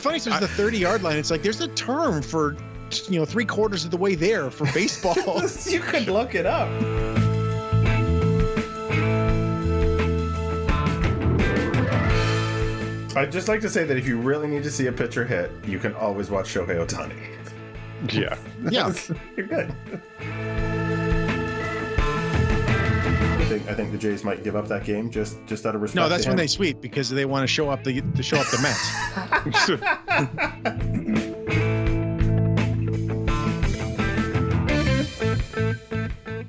funny thing is the 30 yard line. It's like there's a term for, you know, three quarters of the way there for baseball. you could look it up. I'd just like to say that if you really need to see a pitcher hit, you can always watch Shohei Ohtani. Yeah. yeah. You're good. I think, the Jays might give up that game just just out of respect. No, that's when they sweep because they want to show up the to show up the Mets.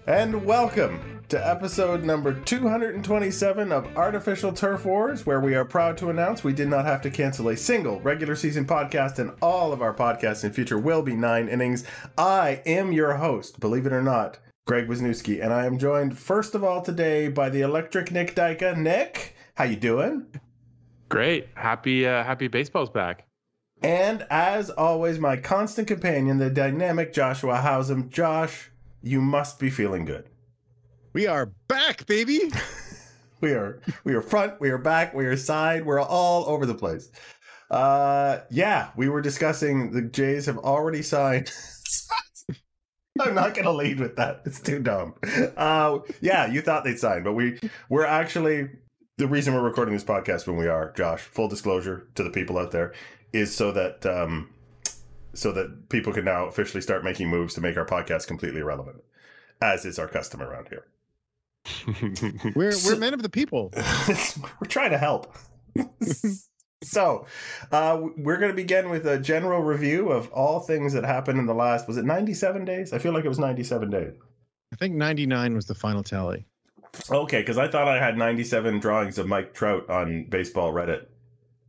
And welcome to episode number 227 of Artificial Turf Wars, where we are proud to announce we did not have to cancel a single regular season podcast, and all of our podcasts in future will be nine innings. I am your host, believe it or not, Greg Wisniewski, and I am joined first of all today by the electric Nick Dyka. Nick, how you doing? Great. Happy uh, happy baseball's back. And as always, my constant companion, the dynamic Joshua Housem. Josh, you must be feeling good. We are back, baby. we are we are front, we are back, we are side, we're all over the place. Uh yeah, we were discussing the Jays have already signed. I'm not gonna lead with that. It's too dumb. Uh yeah, you thought they'd sign, but we we're actually the reason we're recording this podcast when we are, Josh, full disclosure to the people out there, is so that um so that people can now officially start making moves to make our podcast completely irrelevant, as is our custom around here. We're we're men of the people. we're trying to help. so, uh, we're going to begin with a general review of all things that happened in the last. Was it 97 days? I feel like it was 97 days. I think 99 was the final tally. Okay, because I thought I had 97 drawings of Mike Trout on baseball Reddit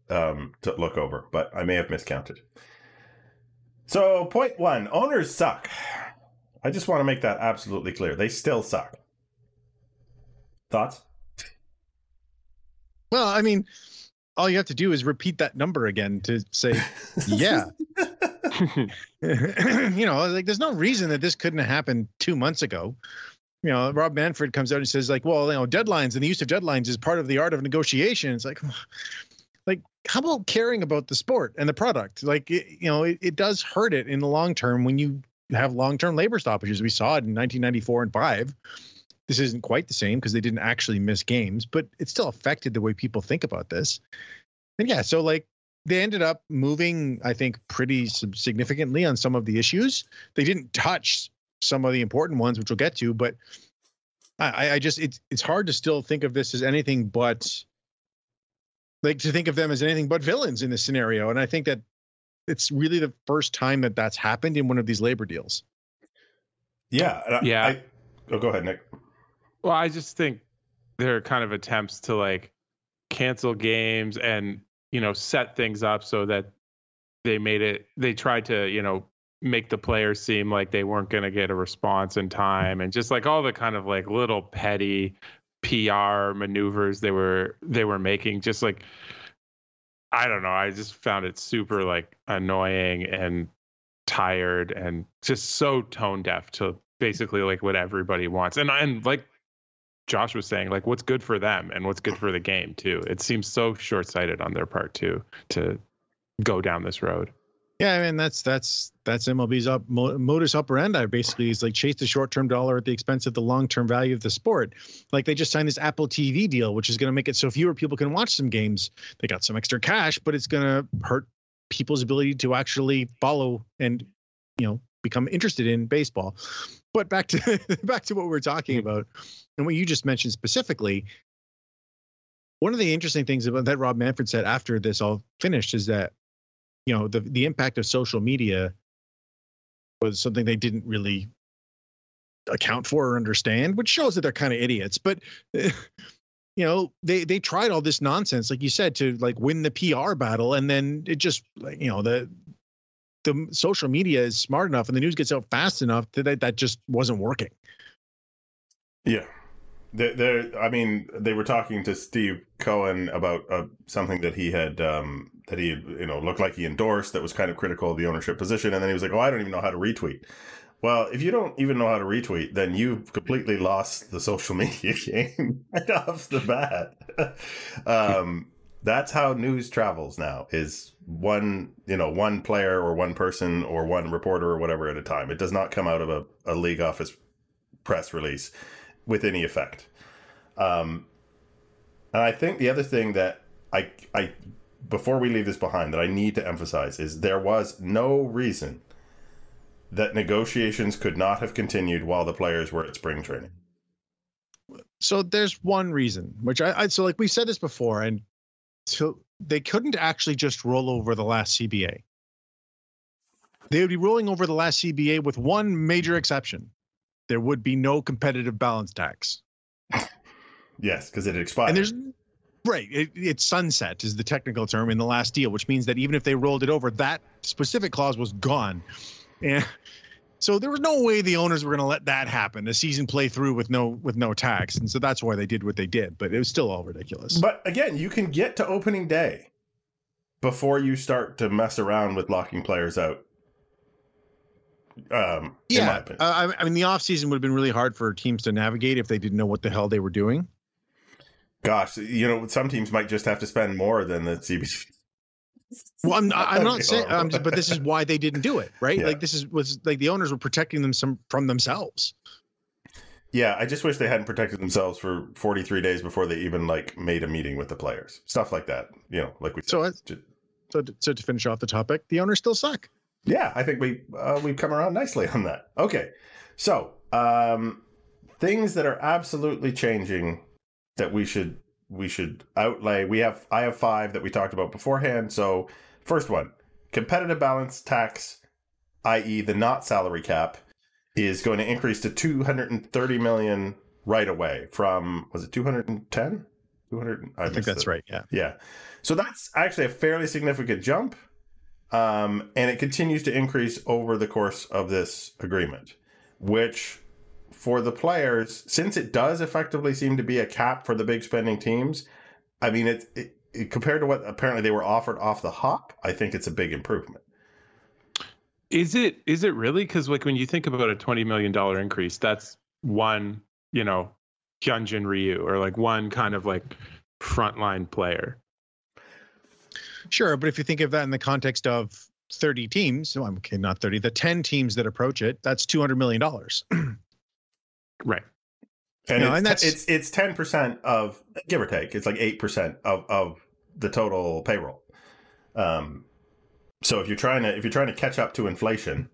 um, to look over, but I may have miscounted. So, point one owners suck. I just want to make that absolutely clear. They still suck. Thoughts? Well, I mean, all you have to do is repeat that number again to say, yeah. you know, like there's no reason that this couldn't have happened two months ago. You know, Rob Manfred comes out and says, like, well, you know, deadlines and the use of deadlines is part of the art of negotiation. It's like, like, how about caring about the sport and the product? Like, it, you know, it, it does hurt it in the long term when you have long term labor stoppages. We saw it in 1994 and five. This isn't quite the same because they didn't actually miss games, but it still affected the way people think about this. And yeah, so like they ended up moving, I think, pretty significantly on some of the issues. They didn't touch some of the important ones, which we'll get to, but I, I just it's it's hard to still think of this as anything but like to think of them as anything but villains in this scenario. And I think that it's really the first time that that's happened in one of these labor deals. Yeah. yeah. I, oh, go ahead, Nick. Well, I just think there are kind of attempts to like cancel games and, you know, set things up so that they made it, they tried to, you know, make the players seem like they weren't going to get a response in time and just like all the kind of like little petty PR maneuvers they were they were making. Just like I don't know I just found it super like annoying and tired and just so tone deaf to basically like what everybody wants. And and like Josh was saying, like what's good for them and what's good for the game too. It seems so short sighted on their part too to go down this road. Yeah, I mean that's that's that's MLB's up modus operandi. Basically, is like chase the short term dollar at the expense of the long term value of the sport. Like they just signed this Apple TV deal, which is going to make it so fewer people can watch some games. They got some extra cash, but it's going to hurt people's ability to actually follow and you know become interested in baseball. But back to back to what we we're talking mm-hmm. about and what you just mentioned specifically. One of the interesting things about that Rob Manfred said after this all finished is that you know the the impact of social media was something they didn't really account for or understand, which shows that they're kind of idiots. But you know, they they tried all this nonsense, like you said, to like win the PR battle, and then it just like you know the the social media is smart enough and the news gets out fast enough that that just wasn't working. Yeah. There, I mean, they were talking to Steve Cohen about uh, something that he had, um, that he, you know, looked like he endorsed that was kind of critical of the ownership position, and then he was like, "Oh, I don't even know how to retweet." Well, if you don't even know how to retweet, then you've completely lost the social media game right off the bat. um, That's how news travels now. Is one you know one player or one person or one reporter or whatever at a time. It does not come out of a, a league office press release with any effect. Um, and I think the other thing that I I before we leave this behind that I need to emphasize is there was no reason that negotiations could not have continued while the players were at spring training. So there's one reason, which I, I so like we said this before, and so they couldn't actually just roll over the last CBA. They would be rolling over the last CBA with one major exception. There would be no competitive balance tax. yes, because it expired. And there's right, it, it's sunset is the technical term in the last deal, which means that even if they rolled it over, that specific clause was gone. And so there was no way the owners were going to let that happen. The season play through with no with no tax, and so that's why they did what they did. But it was still all ridiculous. But again, you can get to opening day before you start to mess around with locking players out. Um, yeah, uh, I, I mean, the offseason would have been really hard for teams to navigate if they didn't know what the hell they were doing. Gosh, you know, some teams might just have to spend more than the CBT well, I'm, I'm not saying, I'm just, but this is why they didn't do it, right? Yeah. Like this is was like the owners were protecting them some from themselves. Yeah, I just wish they hadn't protected themselves for 43 days before they even like made a meeting with the players, stuff like that. You know, like we so. Said, so, so to finish off the topic, the owners still suck. Yeah, I think we uh, we've come around nicely on that. Okay, so um, things that are absolutely changing that we should we should outlay. We have I have five that we talked about beforehand. So first one, competitive balance tax, i.e., the not salary cap, is going to increase to 230 million right away from was it 210? 200. I, I think that's right. Yeah. Yeah. So that's actually a fairly significant jump. Um, and it continues to increase over the course of this agreement, which for the players, since it does effectively seem to be a cap for the big spending teams, I mean, it, it, it compared to what apparently they were offered off the hop, I think it's a big improvement. Is it? Is it really? Because like when you think about a twenty million dollar increase, that's one, you know, Hyunjin Ryu or like one kind of like frontline player. Sure, but if you think of that in the context of 30 teams, so I'm okay, not 30, the 10 teams that approach it, that's $200 million. Right. And, no, it's, and that's it's it's ten percent of give or take. It's like eight percent of of the total payroll. Um, so if you're trying to if you're trying to catch up to inflation,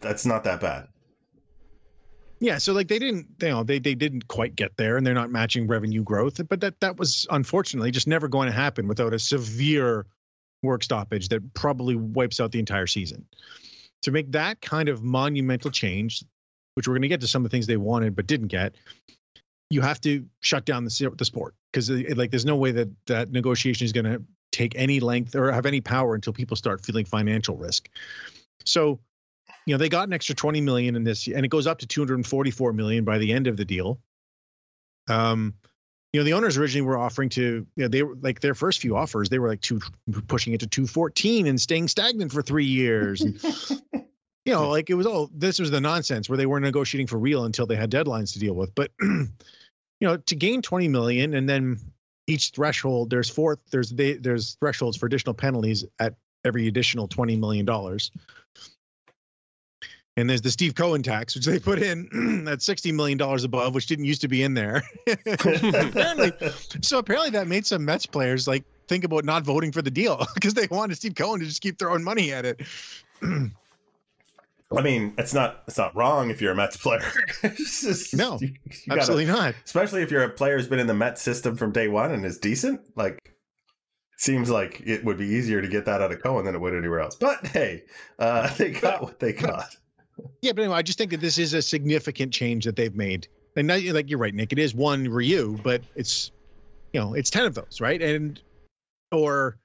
that's not that bad. Yeah, so like they didn't, you know, they they didn't quite get there, and they're not matching revenue growth. But that that was unfortunately just never going to happen without a severe work stoppage that probably wipes out the entire season. To make that kind of monumental change, which we're going to get to some of the things they wanted but didn't get, you have to shut down the the sport because like there's no way that that negotiation is going to take any length or have any power until people start feeling financial risk. So, you know, they got an extra 20 million in this, and it goes up to 244 million by the end of the deal. Um, you know, the owners originally were offering to, you know, they were like their first few offers, they were like two pushing it to 214 and staying stagnant for three years. you know, like it was all this was the nonsense where they weren't negotiating for real until they had deadlines to deal with. But you know, to gain 20 million and then each threshold, there's four, there's they, there's thresholds for additional penalties at every additional 20 million dollars. And there's the Steve Cohen tax, which they put in at $60 million above, which didn't used to be in there. apparently, so apparently that made some Mets players like think about not voting for the deal because they wanted Steve Cohen to just keep throwing money at it. I mean, it's not it's not wrong if you're a Mets player. just, no, you, you absolutely gotta, not. Especially if you're a player who's been in the Mets system from day one and is decent. Like, seems like it would be easier to get that out of Cohen than it would anywhere else. But hey, uh, they got what they got. Yeah, but anyway, I just think that this is a significant change that they've made. And now, like you're right, Nick. It is one Ryu, but it's you know it's ten of those, right? And or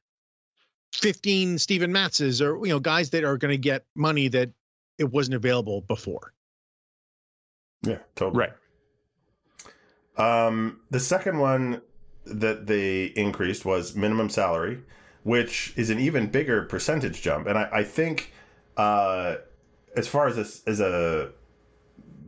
15 Steven Matzes or you know guys that are going to get money that it wasn't available before. Yeah, totally. Right. Um, the second one that they increased was minimum salary, which is an even bigger percentage jump. And I, I think, uh, as far as this as a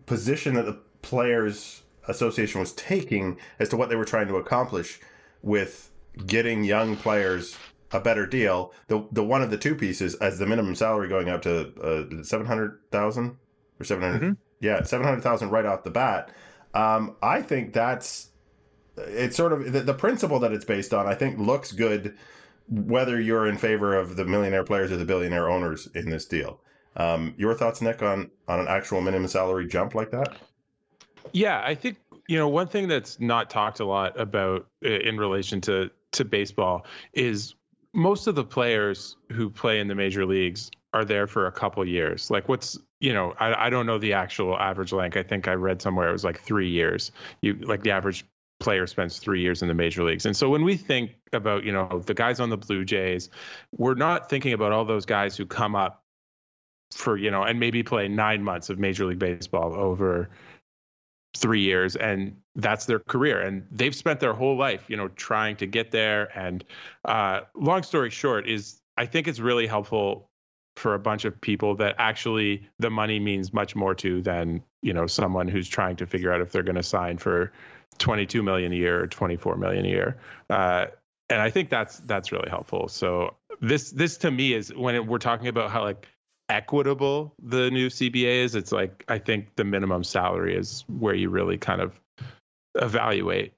position that the players association was taking as to what they were trying to accomplish with getting young players a better deal. The the one of the two pieces as the minimum salary going up to uh, seven hundred thousand or seven Mm-hmm. Yeah, seven hundred thousand right off the bat. Um, I think that's it's sort of the, the principle that it's based on. I think looks good whether you're in favor of the millionaire players or the billionaire owners in this deal. Um, your thoughts, Nick, on on an actual minimum salary jump like that? Yeah, I think you know one thing that's not talked a lot about in relation to to baseball is most of the players who play in the major leagues are there for a couple years. Like what's you know I I don't know the actual average length. I think I read somewhere it was like three years. You like the average player spends three years in the major leagues. And so when we think about you know the guys on the Blue Jays, we're not thinking about all those guys who come up for you know and maybe play nine months of major league baseball over three years and that's their career and they've spent their whole life you know trying to get there and uh, long story short is i think it's really helpful for a bunch of people that actually the money means much more to than you know someone who's trying to figure out if they're going to sign for 22 million a year or 24 million a year uh, and i think that's that's really helpful. So this this to me is when it, we're talking about how like equitable the new CBA is, it's like I think the minimum salary is where you really kind of evaluate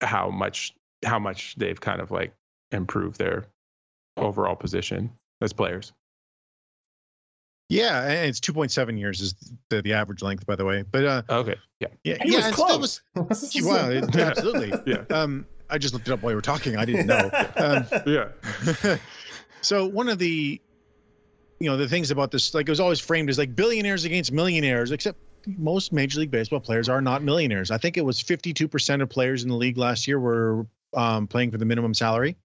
how much how much they've kind of like improved their overall position as players. Yeah, and it's 2.7 years is the, the average length, by the way. But uh, Okay, yeah, yeah, He yeah, was it still close. was- well, it- absolutely. yeah, Um, I just looked it up while you were talking. I didn't know. Um, yeah, so one of the you know the things about this like it was always framed as like billionaires against millionaires except most major league baseball players are not millionaires. I think it was 52% of players in the league last year were um, playing for the minimum salary.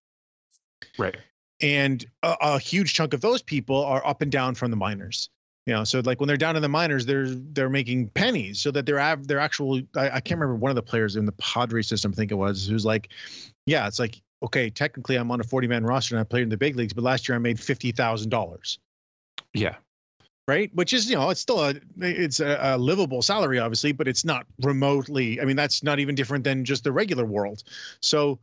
Right. and a, a huge chunk of those people are up and down from the minors. You know so like when they're down in the minors they're they're making pennies so that they're av- they're actual I, I can't remember one of the players in the padre system i think it was who's like yeah it's like okay technically i'm on a 40 man roster and i played in the big leagues but last year i made $50000 Yeah, right which is you know it's still a it's a, a livable salary obviously but it's not remotely i mean that's not even different than just the regular world so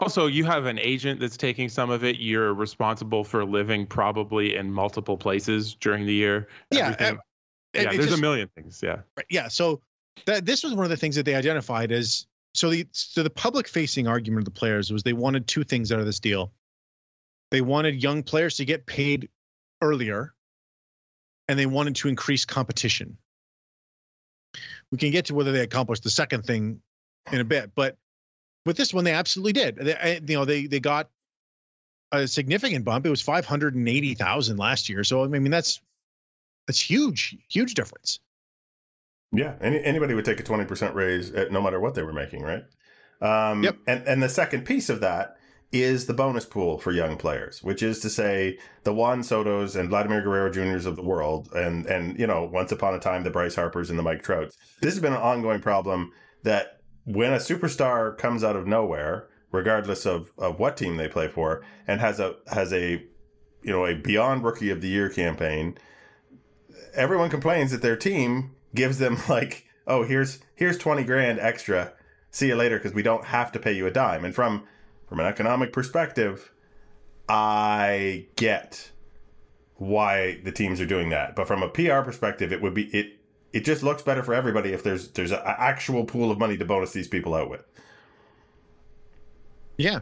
Also, you have an agent that's taking some of it. You're responsible for living probably in multiple places during the year. Yeah, it- yeah. it There's just- a million things. Yeah, Right, yeah so that this was one of the things that they identified as so the so the public facing argument of the players was they wanted two things out of this deal they wanted young players to get paid earlier and they wanted to increase competition we can get to whether they accomplished the second thing in a bit but with this one they absolutely did they, you know they they got a significant bump it was 580,000 last year so i mean that's that's huge huge difference Yeah, any, anybody would take a twenty percent raise at, no matter what they were making, right? Um, Yep. And and the second piece of that is the bonus pool for young players, which is to say the Juan Soto's and Vladimir Guerrero Juniors of the world, and and you know once upon a time the Bryce Harpers and the Mike Trouts. This has been an ongoing problem that when a superstar comes out of nowhere, regardless of of what team they play for, and has a has a you know a beyond rookie of the year campaign everyone complains that their team gives them like, oh, here's here's twenty grand extra. See you later because we don't have to pay you a dime. And from from an economic perspective, I get why the teams are doing that. But from a PR perspective, it would be it it just looks better for everybody if there's there's an actual pool of money to bonus these people out with. yeah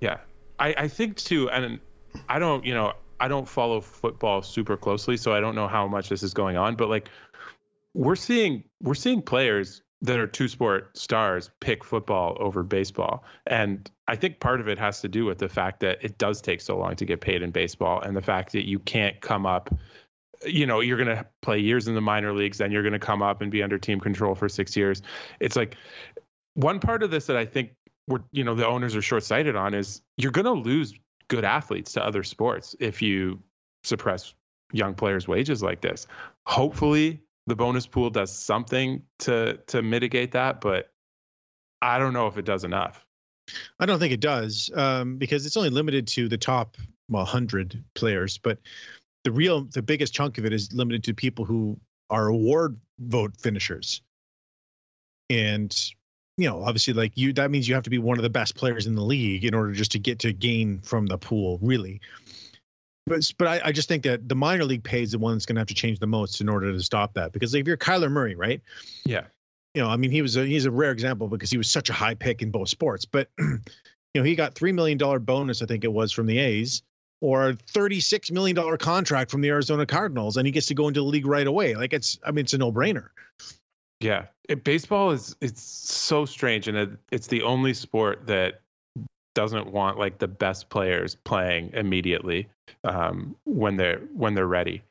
Yeah, I, I think too, and I don't, you know, I don't follow football super closely, so I don't know how much this is going on. But like, we're seeing we're seeing players that are two sport stars pick football over baseball, and I think part of it has to do with the fact that it does take so long to get paid in baseball, and the fact that you can't come up. You know, you're going to play years in the minor leagues, then you're going to come up and be under team control for six years. It's like one part of this that I think we're you know the owners are short sighted on is you're going to lose good athletes to other sports if you suppress young players' wages like this. Hopefully, the bonus pool does something to to mitigate that, but I don't know if it does enough. I don't think it does um, because it's only limited to the top well, hundred players. But the real, the biggest chunk of it is limited to people who are award vote finishers. And you know, obviously, like you, that means you have to be one of the best players in the league in order just to get to gain from the pool, really. But but I, I just think that the minor league pay is the one that's going to have to change the most in order to stop that. Because if you're Kyler Murray, right? Yeah. You know, I mean, he was a he's a rare example because he was such a high pick in both sports. But you know, he got three million dollar bonus, I think it was, from the A's, or a thirty-six million dollar contract from the Arizona Cardinals, and he gets to go into the league right away. Like it's, I mean, it's a no-brainer. Yeah, it, baseball is it's so strange, and it, it's the only sport that doesn't want like the best players playing immediately um, when they're when they're ready.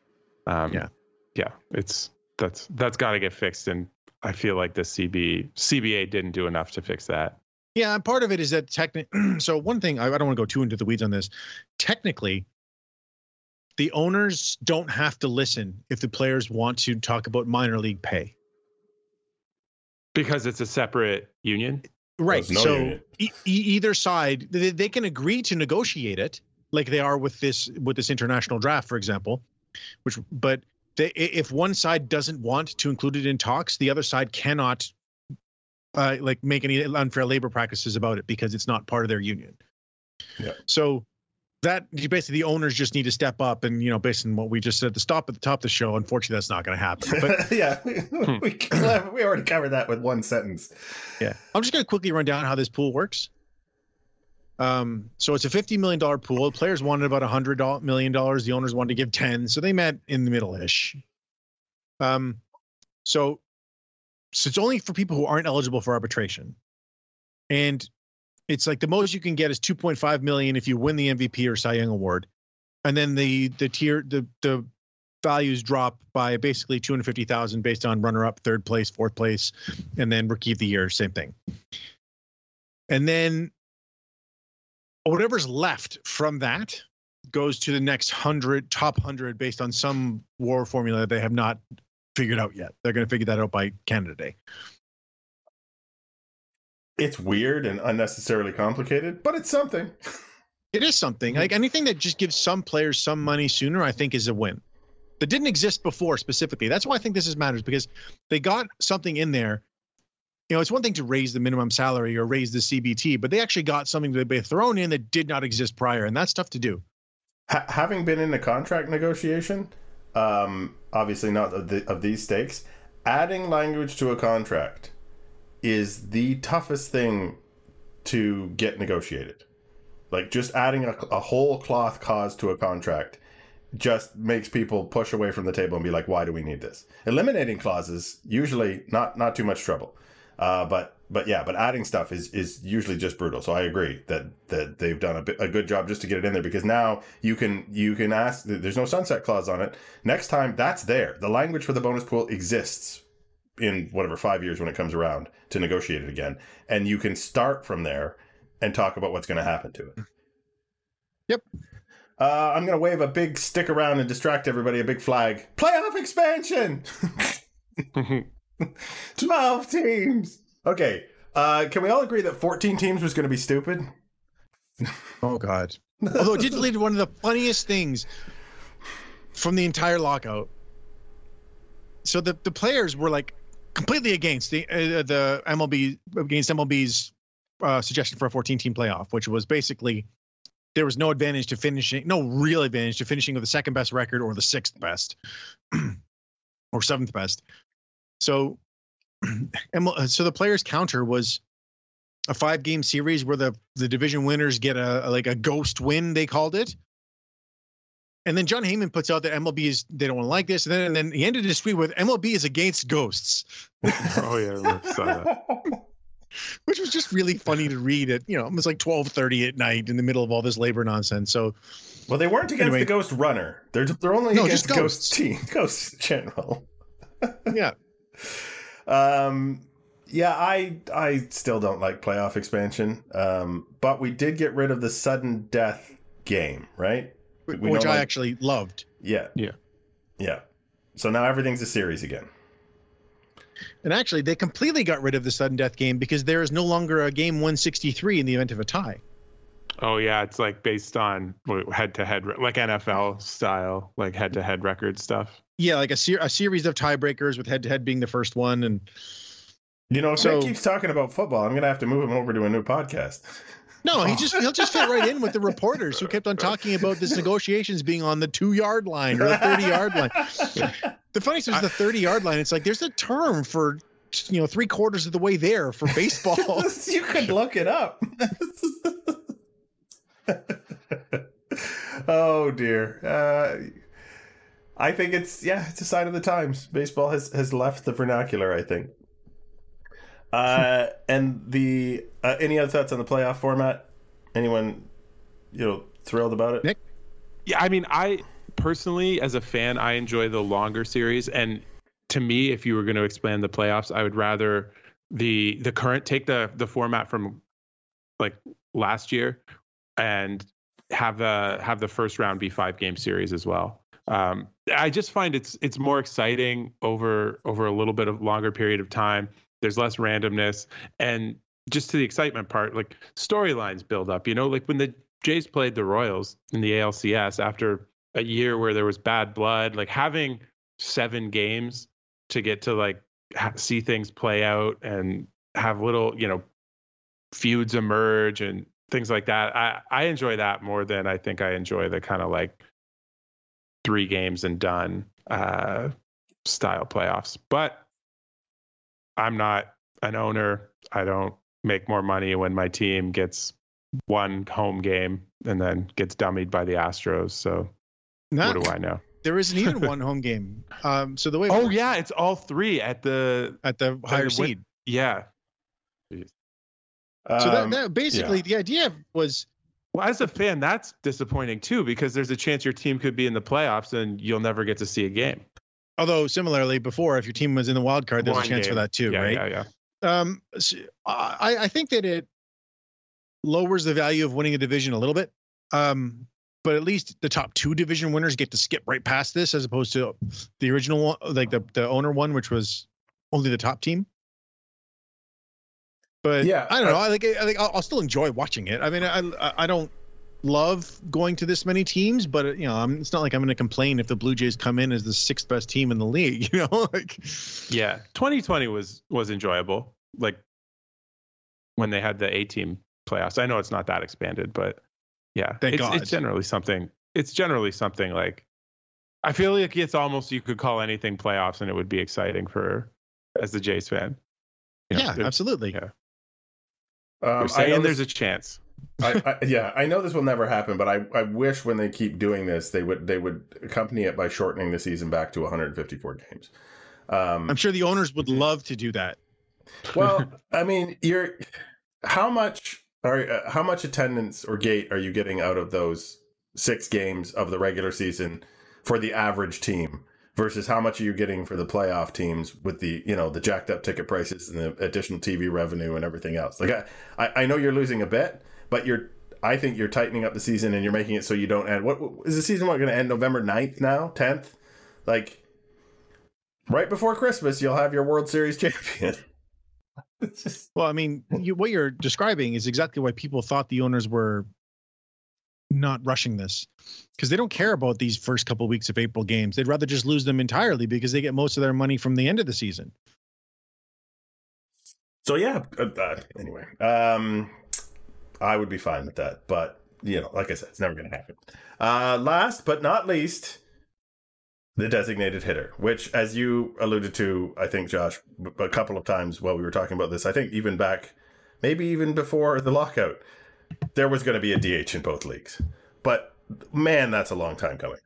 Um, Yeah. yeah, it's that's that's got to get fixed, and I feel like the CB CBA didn't do enough to fix that. Yeah, and part of it is that technically. so one thing I, I don't want to go too into the weeds on this. Technically, the owners don't have to listen if the players want to talk about minor league pay. Because it's a separate union. Right. No so e- e- either side, they, they can agree to negotiate it, like they are with this with this international draft, for example. Which, but they, if one side doesn't want to include it in talks, the other side cannot, uh, like make any unfair labor practices about it because it's not part of their union. Yeah. So that basically the owners just need to step up and you know based on what we just said at the stop at the top of the show unfortunately that's not going to happen but yeah, we, we, we already covered that with one sentence. Yeah. I'm just going to quickly run down how this pool works. Um, so it's a $50 million pool. The Players wanted about $100 million. The owners wanted to give 10. So they met in the middle ish. Um, so, so it's only for people who aren't eligible for arbitration. And it's like the most you can get is 2.5 million if you win the MVP or Cy Young award. And then the, the tier, the, the values drop by basically 250,000 based on runner up, third place, fourth place, and then rookie of the year, same thing. And then whatever's left from that goes to the next hundred, top hundred, based on some war formula that they have not figured out yet. They're going to figure that out by Canada Day. It's weird and unnecessarily complicated, but it's something. It is something like anything that just gives some players some money sooner. I think is a win. That didn't exist before specifically. That's why I think this is matters because they got something in there. You know, it's one thing to raise the minimum salary or raise the CBT, but they actually got something that they thrown in that did not exist prior, and that's tough to do. Ha- having been in a contract negotiation, um, obviously not of, the, of these stakes, adding language to a contract is the toughest thing to get negotiated. Like just adding a, a whole cloth cause to a contract just makes people push away from the table and be like, "Why do we need this?" Eliminating clauses usually not not too much trouble, uh, but but yeah, but adding stuff is is usually just brutal. So I agree that that they've done a, bit, a good job just to get it in there because now you can you can ask. There's no sunset clause on it. Next time, that's there. The language for the bonus pool exists in whatever five years when it comes around to negotiate it again, and you can start from there and talk about what's going to happen to it. Yep. Uh, I'm going to wave a big stick around and distract everybody. A big flag. Playoff expansion. Twelve teams. Okay. Uh, can we all agree that 14 teams was going to be stupid? Oh God. Although it did lead to one of the funniest things from the entire lockout. So the, the players were like completely against the uh, the MLB against MLB's uh, suggestion for a 14 team playoff, which was basically there was no advantage to finishing, no real advantage to finishing with the second best record or the sixth best or seventh best. So, ML uh, so the players' counter was a five game series where the the division winners get a, a- like a ghost win they called it and then jon heyman puts out that mlb is they don't want to like this and then, and then he ended his tweet with mlb is against ghosts oh yeah, I saw that. which was just really funny to read at you know it was like 12.30 at night in the middle of all this labor nonsense so Well, they weren't against Anyway. the Ghost Runner. They're they're only No, against just Ghost Team, Ghost General. yeah Um, yeah, I I still don't like playoff expansion. Um, but we did get rid of the sudden death game, right? We which i like- actually loved Yeah. Yeah. Yeah. So now everything's a series again. and actually they completely got rid of the sudden death game because there is no longer a game 163 in the event of a tie Oh yeah, it's like based on head to head, like NFL style, like head to head record stuff. Yeah like a, ser- a series of tiebreakers with head to head being the first one and You know, if So- Nick keeps talking about football, I'm gonna have to move him over to a new podcast. No, he just he'll just fit right in with the reporters who kept on talking about this negotiations being on the two yard line or the thirty yard line. The funny thing is the thirty yard line. It's like there's a term for you know three quarters of the way there for baseball. you could look it up. oh dear. Uh, I think it's yeah, it's a sign of the times. Baseball has has left the vernacular. I think. Uh, and the uh, any other thoughts on the playoff format? Anyone, you know, thrilled about it? Nick? Yeah, I mean, I personally, as a fan, I enjoy the longer series. And to me, if you were going to expand the playoffs, I would rather the the current take the the format from like last year and have the have the first round be five game series as well. Um, I just find it's it's more exciting over over a little bit of longer period of time. There's less randomness and just to the excitement part, like storylines build up. You know, like when the Jays played the Royals in the ALCS after a year where there was bad blood, like having seven games to get to like ha- see things play out and have little, you know, feuds emerge and things like that. I I enjoy that more than I think I enjoy the kind of like three games and done uh style playoffs. But I'm not an owner. I don't make more money when my team gets one home game and then gets dummied by the Astros. So Not- what do I know? There isn't even one home game. Um, so the way Oh yeah, it's all three at the at the higher win- seed. yeah. So that, Um, that basically the idea was Well, as a fan, that's disappointing too because there's a chance your team could be in the playoffs and you'll never get to see a game. although similarly before if your team was in the wild card, there's One a chance for that too, yeah, right? yeah, yeah. Um, s- I I think that it lowers the value of winning a division a little bit. Um, but at least the top two division winners get to skip right past this, as opposed to the original one, like the the owner one, which was only the top team. But Yeah, I don't know. I think I think I'll, I'll still enjoy watching it. I mean, I I- I don't love going to this many teams, but you know, I'm, it's not like I'm going to complain if the Blue Jays come in as the sixth best team in the league. You know, like Yeah, 2020 was was enjoyable. Like when they had the A team playoffs. I know it's not that expanded, but yeah, Thank it's, God. it's generally something. It's generally something like I feel like it's almost you could call anything playoffs and it would be exciting for as the Jays fan. You know, yeah, absolutely. yeah. Um, they're I know there's this- a chance. I, I, yeah, I know this will never happen, but I, I wish when they keep doing this, they would they would accompany it by shortening the season back to 154 games. Um, I'm sure the owners would love to do that. well, I mean, you're how much are uh, how much attendance or gate are you getting out of those six games of the regular season for the average team versus how much are you getting for the playoff teams with the you know the jacked up ticket prices and the additional TV revenue and everything else? Like I I, I know you're losing a bit, but you're I think you're tightening up the season and you're making it so you don't end. What is the season? What going to end November 9th now? 10th? Like right before Christmas, you'll have your World Series champion. Well, I mean, you, what you're describing is exactly why people thought the owners were not rushing this because they don't care about these first couple weeks of April games. They'd rather just lose them entirely because they get most of their money from the end of the season. So yeah. Uh, uh, anyway, um, I would be fine with that, but you know, like I said, it's never going to happen. Uh, last but not least, the designated hitter, which, as you alluded to, I think Josh, a couple of times while we were talking about this, I think even back, maybe even before the lockout, there was going to be a DH in both leagues. But man, that's a long time coming.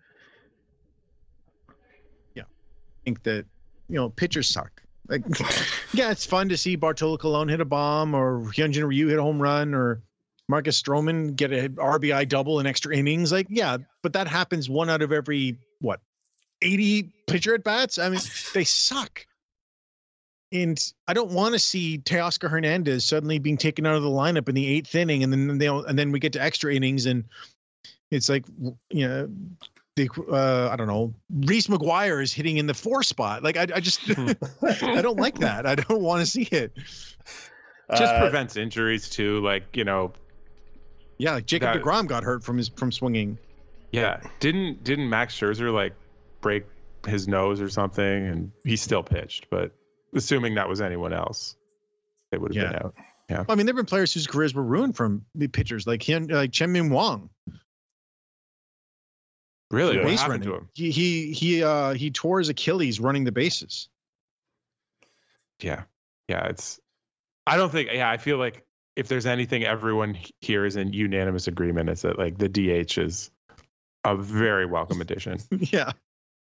Yeah. I think that you know pitchers suck. Like, yeah, it's fun to see Bartolo Colon hit a bomb or Hyunjin Ryu hit a home run or Marcus Stroman get a RBI double in extra innings. Like, yeah, but that happens one out of every what 80 pitcher at bats. I mean, they suck. And I don't want to see Teoscar Hernandez suddenly being taken out of the lineup in the eighth inning, and then they and then we get to extra innings, and it's like you know, the uh, I don't know, Reese McGuire is hitting in the four spot. Like I, I just I don't like that. I don't want to see it. Just Uh, prevents injuries too. Like you know, Yeah, like Jacob That- Degrom got hurt from his from swinging. yeah. Didn't didn't Max Scherzer like break his nose or something, and he still pitched, but assuming that was anyone else. they would have Yeah. been out. Well, I mean, there've been players whose careers were ruined from the pitchers, like him, like Chien-Ming Wang, Really, Yeah. what base happened running. to him? He he he uh he tore his Achilles running the bases. Yeah, yeah. It's. I don't think. Yeah, I feel like if there's anything everyone here is in unanimous agreement, it's that like the DH is a very welcome addition. yeah,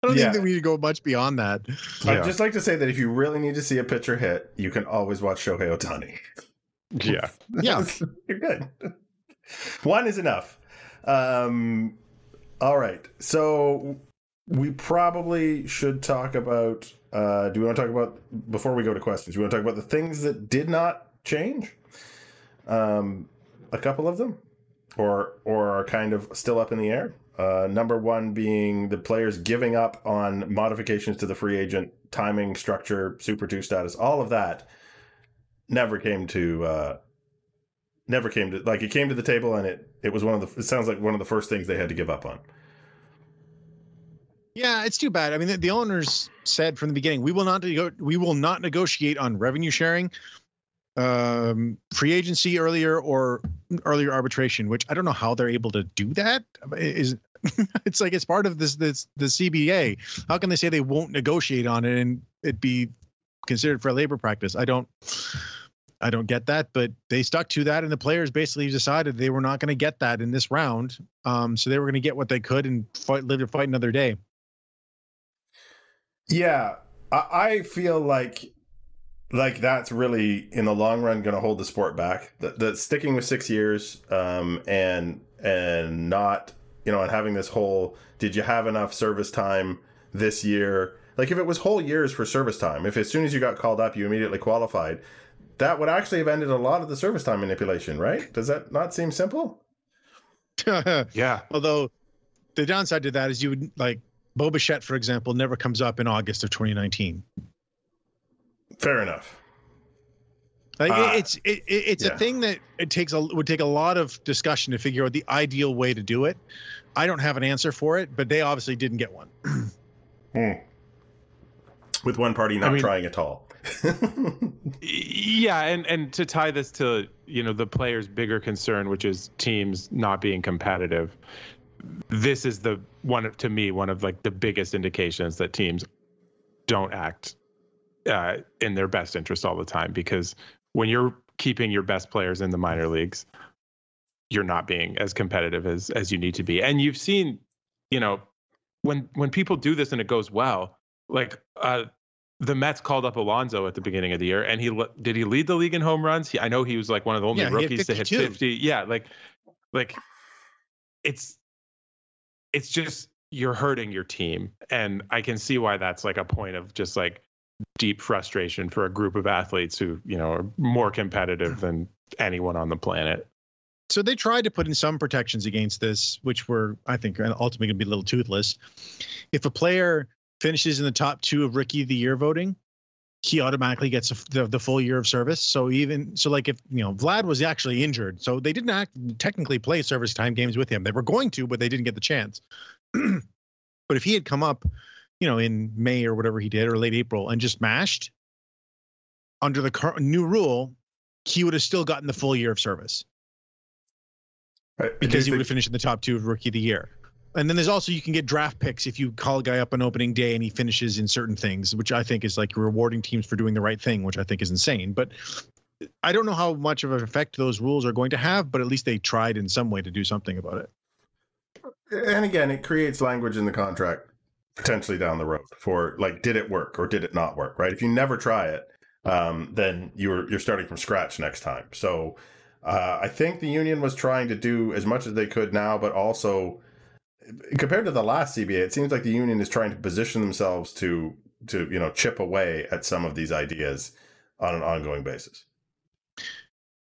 I don't Yeah. think that we need to go much beyond that. Yeah. I'd just like to say that if you really need to see a pitcher hit, you can always watch Shohei Ohtani. yeah. Yeah. You're good. One is enough. Um, all right. So we probably should talk about. Uh, do we want to talk about before we go to questions? We want to talk about the things that did not change. Um, a couple of them, or or are kind of still up in the air. Uh, number one being the players giving up on modifications to the free agent timing, structure, Super Two status, all of that never came to uh, never came to like it came to the table and it it was one of the it sounds like one of the first things they had to give up on. Yeah, it's too bad. I mean, the, the owners said from the beginning, we will not nego- we will not negotiate on revenue sharing, um, free agency earlier or earlier arbitration. Which I don't know how they're able to do that. Is it's like it's part of this this the CBA. How can they say they won't negotiate on it and it be considered for a labor practice? I don't. I don't get that, but they stuck to that, and the players basically decided they were not going to get that in this round. Um, so they were going to get what they could and fight, live to fight another day. Yeah, I, I feel like like that's really in the long run going to hold the sport back. The, that sticking with six years um, and and not you know and having this whole did you have enough service time this year? Like if it was whole years for service time, if as soon as you got called up you immediately qualified, that would actually have ended a lot of the service time manipulation, right? Does that not seem simple? Yeah. Although the downside to that is you would like Bo Bichette, for example, never comes up in August of 2019. Fair enough. Like Ah, it's it, it, it's yeah. a thing that it takes a would take a lot of discussion to figure out the ideal way to do it. I don't have an answer for it, but they obviously didn't get one. Hmm. With one party not mean- trying at all. Yeah, and and to tie this to you know the players' bigger concern, which is teams not being competitive. This is the one to me one of like the biggest indications that teams don't act uh, in their best interest all the time because when you're keeping your best players in the minor leagues, you're not being as competitive as as you need to be. And you've seen, you know, when when people do this and it goes well, like uh, the Mets called up Alonso at the beginning of the year, and he did he lead the league in home runs? He, I know he was like one of the only Yeah, rookies to hit fifty. Yeah, like like it's it's just you're hurting your team, and I can see why that's like a point of just like deep frustration for a group of athletes who you know are more competitive than anyone on the planet. So they tried to put in some protections against this, which were, I think, ultimately going to be a little toothless. If a player finishes in the top two of rookie of the year voting, he automatically gets the, the full year of service. So even so, like if you know Vlad was actually injured, so they didn't act, technically play service time games with him. They were going to, but they didn't get the chance. but if he had come up, you know, in May or whatever he did, or late April, and just mashed under the cur- new rule, he would have still gotten the full year of service uh, Right, because he would have finished in the top two of rookie of the year. And then there's also you can get draft picks if you call a guy up on opening day and he finishes in certain things, which I think is like rewarding teams for doing the right thing, which I think is insane. But I don't know how much of an effect those rules are going to have, but at least they tried in some way to do something about it. and again, it creates language in the contract potentially down the road for like, did it work or did it not work? Right? If you never try it, um, then you're you're starting from scratch next time. So uh, I think the union was trying to do as much as they could now, but also compared to the last CBA, it seems like the union is trying to position themselves to to you know chip away at some of these ideas on an ongoing basis.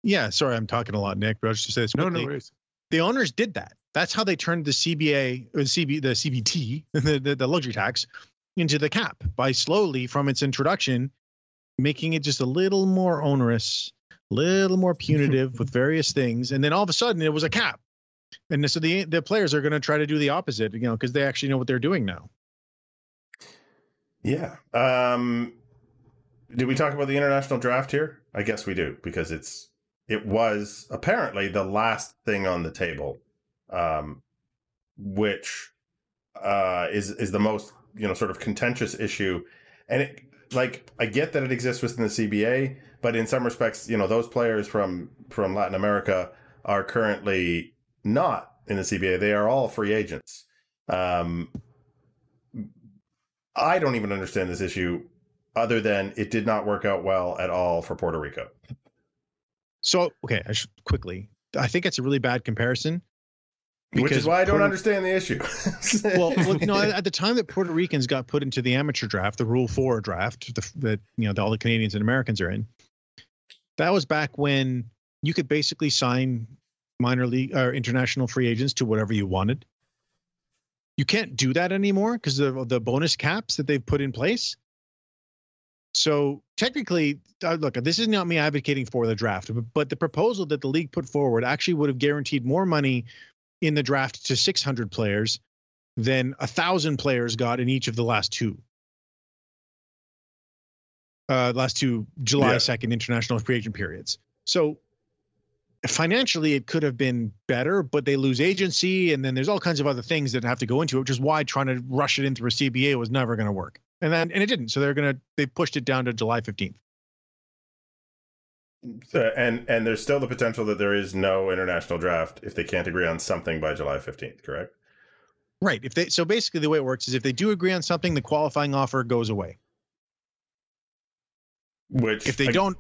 Yeah, sorry, I'm talking a lot, Nick, but I was just say this No, quickly. no worries. the owners did that. That's how they turned the CBA, or CB, the CBT, the, the, the luxury tax, into the cap by slowly, from its introduction, making it just a little more onerous, a little more punitive with various things, and then all of a sudden it was a cap. And so the the players are going to try to do the opposite, you know, because they actually know what they're doing now. Yeah. Um do we talk about the international draft here? I guess we do because it's it was apparently the last thing on the table, um, which uh, is is the most you know sort of contentious issue, and it like I get that it exists within the CBA, but in some respects, you know, those players from from Latin America are currently not in the CBA. They are all free agents. Um, I don't even understand this issue, other than it did not work out well at all for Puerto Rico. So okay, I should quickly. I think it's a really bad comparison. Which is why I don't Puerto, understand the issue. well, know, at the time that Puerto Ricans got put into the amateur draft, the Rule Four draft, the, that you know, the, all the Canadians and Americans are in, that was back when you could basically sign minor league or international free agents to whatever you wanted. You can't do that anymore because of the bonus caps that they've put in place. So technically, uh, look, this is not me advocating for the draft, but the proposal that the league put forward actually would have guaranteed more money in the draft to 600 players than a thousand players got in each of the last two. Uh, last two July yeah. 2nd international free agent periods. So financially, it could have been better, but they lose agency, and then there's all kinds of other things that have to go into it, which is why trying to rush it into a CBA was never going to work. And then and it didn't. So they're gonna they pushed it down to July 15th. So, and and there's still the potential that there is no international draft if they can't agree on something by July 15th, correct? Right. If they so basically the way it works is if they do agree on something, the qualifying offer goes away. Which if they I, don't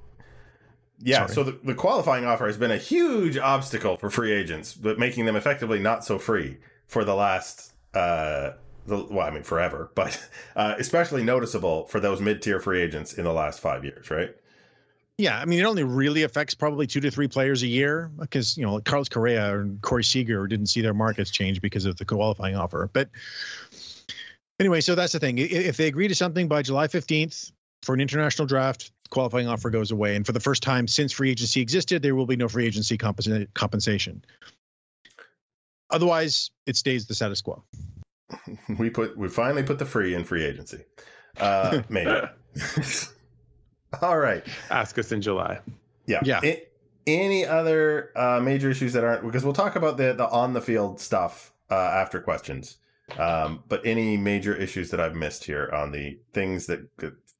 yeah, Sorry. so the, the qualifying offer has been a huge obstacle for free agents, but making them effectively not so free for the last uh the, well, I mean forever, but uh, especially noticeable for those mid-tier free agents in the last five years, right? Yeah, I mean, it only really affects probably two to three players a year because you know Carlos Correa and Corey Seager didn't see their markets change because of the qualifying offer. But anyway, so that's the thing. If they agree to something by July fifteenth for an international draft, qualifying offer goes away, and for the first time since free agency existed, there will be no free agency compensation. Otherwise, it stays the status quo. We put we finally put the free in free agency. Uh, maybe. All right. Ask us in July. Yeah. Yeah. It, any other uh, major issues that aren't because we'll talk about the the on the field stuff uh, after questions. Um, but any major issues that I've missed here on the things that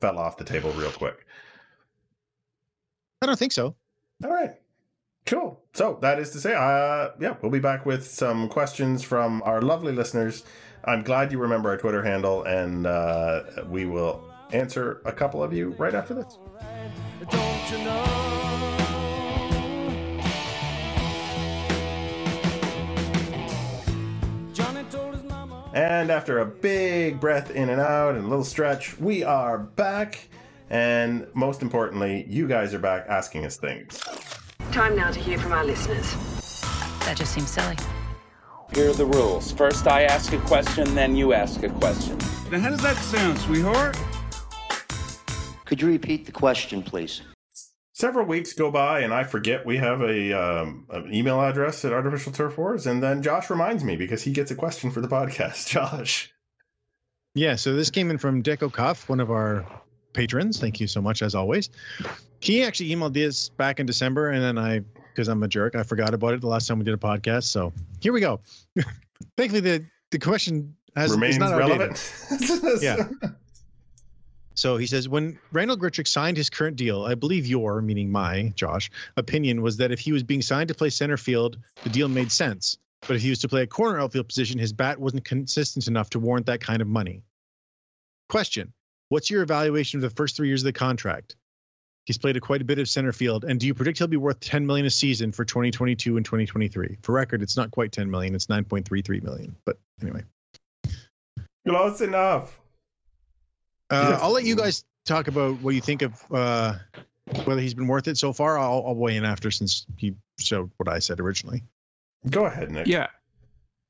fell off the table real quick? I don't think so. All right. Cool. So that is to say, uh, yeah, we'll be back with some questions from our lovely listeners. I'm glad you remember our Twitter handle, and uh, we will answer a couple of you right after this. And after a big breath in and out and a little stretch, we are back. And most importantly, you guys are back asking us things. Time now to hear from our listeners. That just seems silly. Here are the rules. First, I ask a question, then you ask a question. Now, how does that sound, sweetheart? Could you repeat the question, please? Several weeks go by, and I forget we have a um, an email address at Artificial Turf Wars, and then Josh reminds me because he gets a question for the podcast. Josh. Yeah, so this came in from Deco Cuff, one of our patrons. Thank you so much, as always. He actually emailed this back in December, and then I, because I'm a jerk, I forgot about it the last time we did a podcast. So here we go. Thankfully, the the question has remains not relevant. yeah. So he says, when Randall Grichuk signed his current deal, I believe your, meaning my, Josh, opinion was that if he was being signed to play center field, the deal made sense. But if he was to play a corner outfield position, his bat wasn't consistent enough to warrant that kind of money. Question What's your evaluation of the first three years of the contract? He's played a quite a bit of center field, and do you predict he'll be worth 10 million a season for 2022 and 2023? For record, it's not quite 10 million; it's 9.33 million. But anyway, close enough. Uh, I'll let you guys talk about what you think of uh, whether he's been worth it so far. I'll, I'll weigh in after since he showed what I said originally. Go ahead, Nick. Yeah.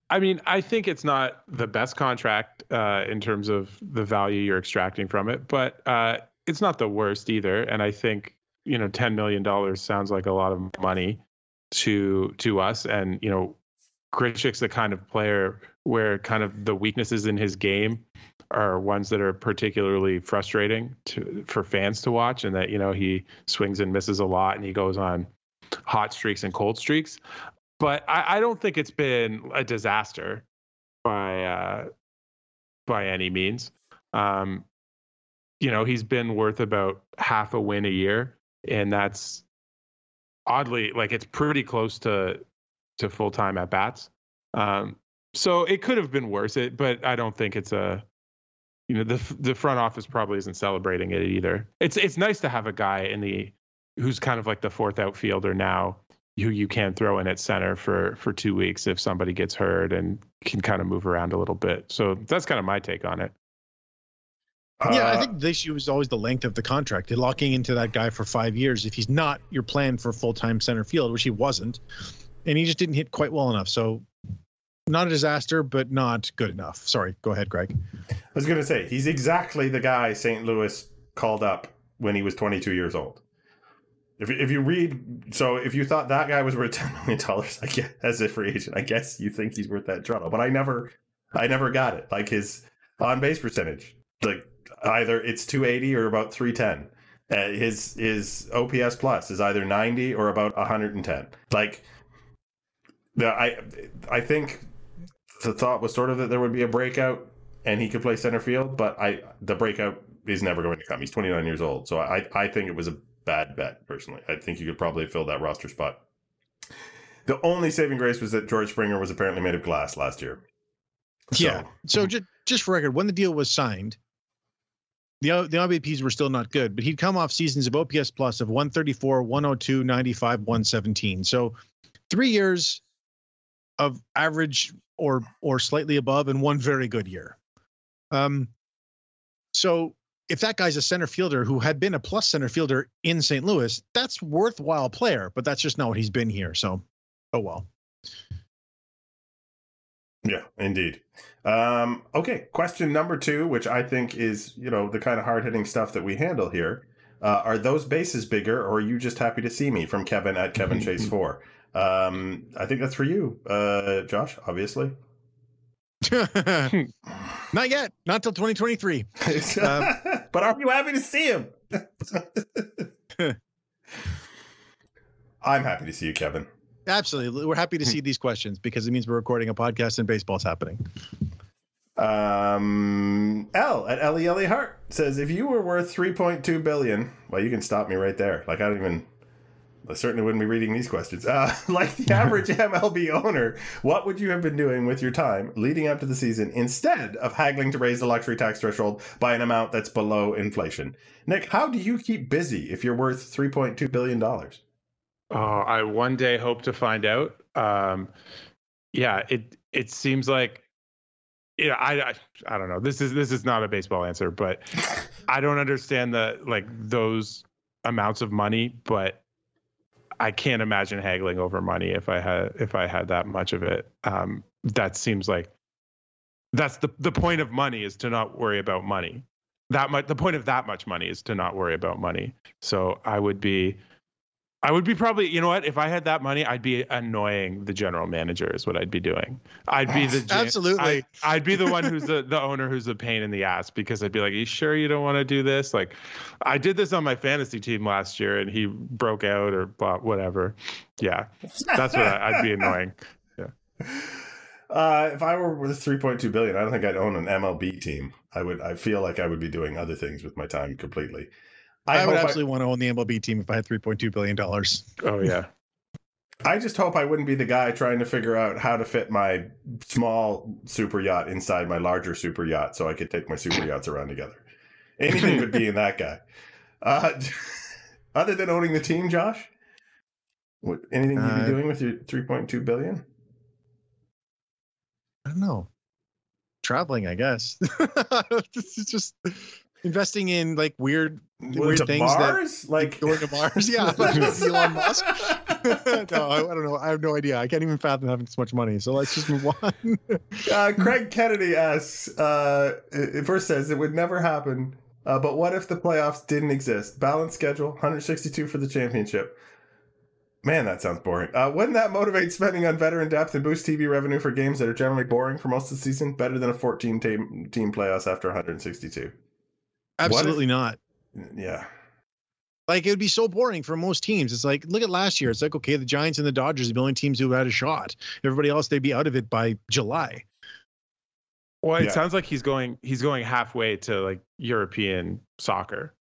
I mean, I think it's not the best contract uh, in terms of the value you're extracting from it, but uh, it's not the worst either. And I think you know, ten million dollars sounds like a lot of money to to us. And you know, Grichuk's the kind of player where kind of the weaknesses in his game are ones that are particularly frustrating to for fans to watch, and that you know he swings and misses a lot, and he goes on hot streaks and cold streaks. But I, I don't think it's been a disaster by uh, by any means. Um, you know, he's been worth about half a win a year, and that's oddly like it's pretty close to to full time at bats. Um, so it could have been worse, it, but I don't think it's a you know the the front office probably isn't celebrating it either. It's it's nice to have a guy in the who's kind of like the fourth outfielder now who you can throw in at center for for two weeks if somebody gets hurt and can kind of move around a little bit. So that's kind of my take on it. yeah, I Uh, think the issue is always the length of the contract. Locking into that guy for five years if he's not your plan for full time center field, which he wasn't, and he just didn't hit quite well enough. So, not a disaster, but not good enough. Sorry, go ahead, Greg. I was going to say he's exactly the guy St. Louis called up when he was 22 years old. If if you read, so if you thought that guy was worth 10 million dollars, I guess as a free agent, I guess you think he's worth that Toronto. But I never, I never got it. Like his on base percentage, like either it's 280 or about 310. Uh, his his OPS plus is either 90 or about 110. Like I I think the thought was sort of that there would be a breakout and he could play center field, but I the breakout is never going to come. He's 29 years old, so I I think it was a bad bet personally. I think you could probably fill that roster spot. The only saving grace was that George Springer was apparently made of glass last year. So- Yeah. So just just for record, when the deal was signed, the the RBPs were still not good, but he'd come off seasons of OPS plus of 134, 102, 95, 117. So three years of average or or slightly above, and one very good year. Um, so if that guy's a center fielder who had been a plus center fielder in St. Louis, that's worthwhile player, but that's just not what he's been here. So, oh well. Yeah, indeed. Um, okay, question number two, which I think is you know the kind of hard hitting stuff that we handle here. Uh, are those bases bigger, or are you just happy to see me? From Kevin at Kevin Chase Four. Um, I think that's for you, uh, Josh. Obviously. not yet. Not till 2023. Um, but are you happy to see him? I'm happy to see you, Kevin. Absolutely. We're happy to see these questions because it means we're recording a podcast and baseball's happening. Um, L at Ellie Ellie Hart says, if you were worth 3.2 billion, well, you can stop me right there. Like I don't even, I certainly wouldn't be reading these questions. Uh, like the average MLB owner, what would you have been doing with your time leading up to the season instead of haggling to raise the luxury tax threshold by an amount that's below inflation? Nick, how do you keep busy if you're worth 3.2 billion dollars? Oh, I one day hope to find out. Um, yeah, it it seems like, yeah, I, I I don't know. This is this is not a baseball answer, but I don't understand the like those amounts of money, but I can't imagine haggling over money if I had if I had that much of it. Um, that seems like that's the the point of money is to not worry about money. That much the point of that much money is to not worry about money. So I would be I would be probably, you know what? If I had that money, I'd be annoying the general manager. Is what I'd be doing. I'd be the Absolutely. I, would be the one who's the, the owner who's a pain in the ass because I'd be like, "Are you sure you don't want to do this?" Like, I did this on my fantasy team last year, and he broke out or blah, whatever. Yeah, that's what I, I'd be annoying. Uh, if I were worth 3.2 billion, I don't think I'd own an MLB team. I would. I feel like I would be doing other things with my time completely. I, would hope absolutely want to own the MLB team if I had $3.2 billion. Oh yeah. I just hope I wouldn't be the guy trying to figure out how to fit my small super yacht inside my larger super yacht so I could take my super yachts around together. Anything but being that guy. Uh, other than owning the team, Josh, what anything you'd Uh, be doing with your 3.2 billion? I don't know. Traveling, I guess. this is just investing in like weird, weird to things that Mars? like going to Mars. Yeah, like Elon Musk. no, I, I don't know. I have no idea. I can't even fathom having this much money. So let's just move on. Uh, Craig Kennedy asks, uh, it first says it would never happen, uh, but what if the playoffs didn't exist? Balanced schedule, 162 for the championship. Man, that sounds boring. Uh, wouldn't that motivate spending on veteran depth and boost TV revenue for games that are generally boring for most of the season? Better than a 14 team, team playoffs after 162. Absolutely not. Yeah. Like it would be so boring for most teams. It's like look at last year. It's like okay, the Giants and the Dodgers are the only teams who had a shot. Everybody else they'd be out of it by July. Well, it Yeah. sounds like he's going he's going halfway to like European soccer.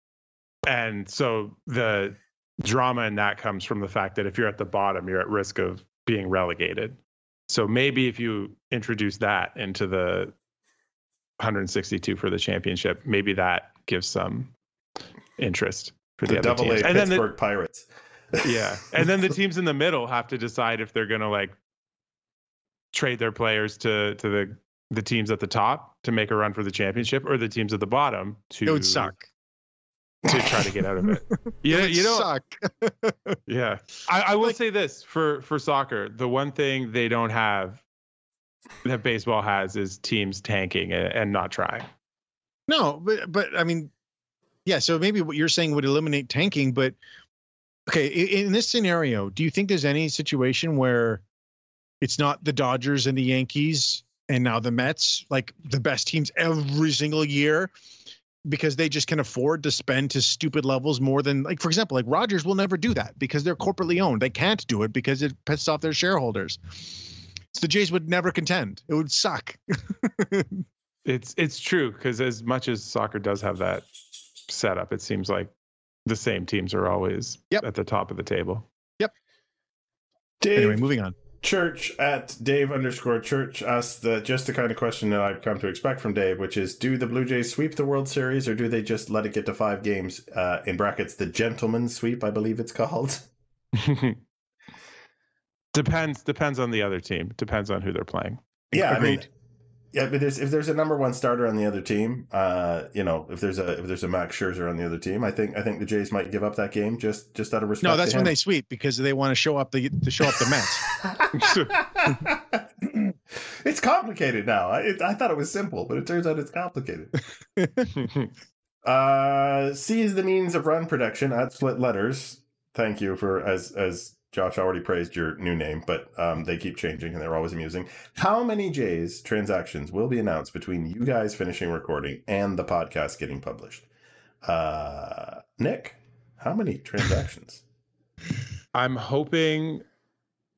And so the drama in that comes from the fact that if you're at the bottom, you're at risk of being relegated. So maybe if you introduce that into the 162 for the championship, maybe that gives some interest for the, The other double A teams. And then the, Pittsburgh Pirates. yeah. And then the teams in the middle have to decide if they're going to like trade their players to to the the teams at the top to make a run for the championship or the teams at the bottom to It would suck. to try to get out of it. You know, it you know suck. yeah. I, I will Like- say this for for soccer, the one thing they don't have that baseball has is teams tanking and, and not trying. No, but but I mean, yeah. So maybe what you're saying would eliminate tanking, but okay. In, in this scenario, do you think there's any situation where it's not the Dodgers and the Yankees and now the Mets, like the best teams every single year, because they just can afford to spend to stupid levels more than like, for example, like Rogers will never do that because they're corporately owned. They can't do it because it pisses off their shareholders. So the Jays would never contend. It would suck. It's it's true because as much as soccer does have that setup, it seems like the same teams are always Yep. at the top of the table. Yep. Dave anyway, moving on. Church at Dave underscore Church asked the just the kind of question that I've come to expect from Dave, which is: Do the Blue Jays sweep the World Series, or do they just let it get to five games? Uh, in brackets, the gentleman's sweep, I believe it's called. depends depends on the other team. Depends on who they're playing. Yeah, I mean, Agreed. Yeah, but there's if there's a number one starter on the other team, uh, you know, if there's a if there's a Max Scherzer on the other team, I think I think the Jays might give up that game just just out of respect. No, that's when him. they sweep because they want to show up the to show up the Mets. it's complicated now. I, it, I thought it was simple, but it turns out it's complicated. Uh, C is the means of run production at split letters. Thank you for as as Josh already praised your new name, but um, they keep changing and they're always amusing. How many J's transactions will be announced between you guys finishing recording and the podcast getting published? Uh, Nick, how many transactions? I'm hoping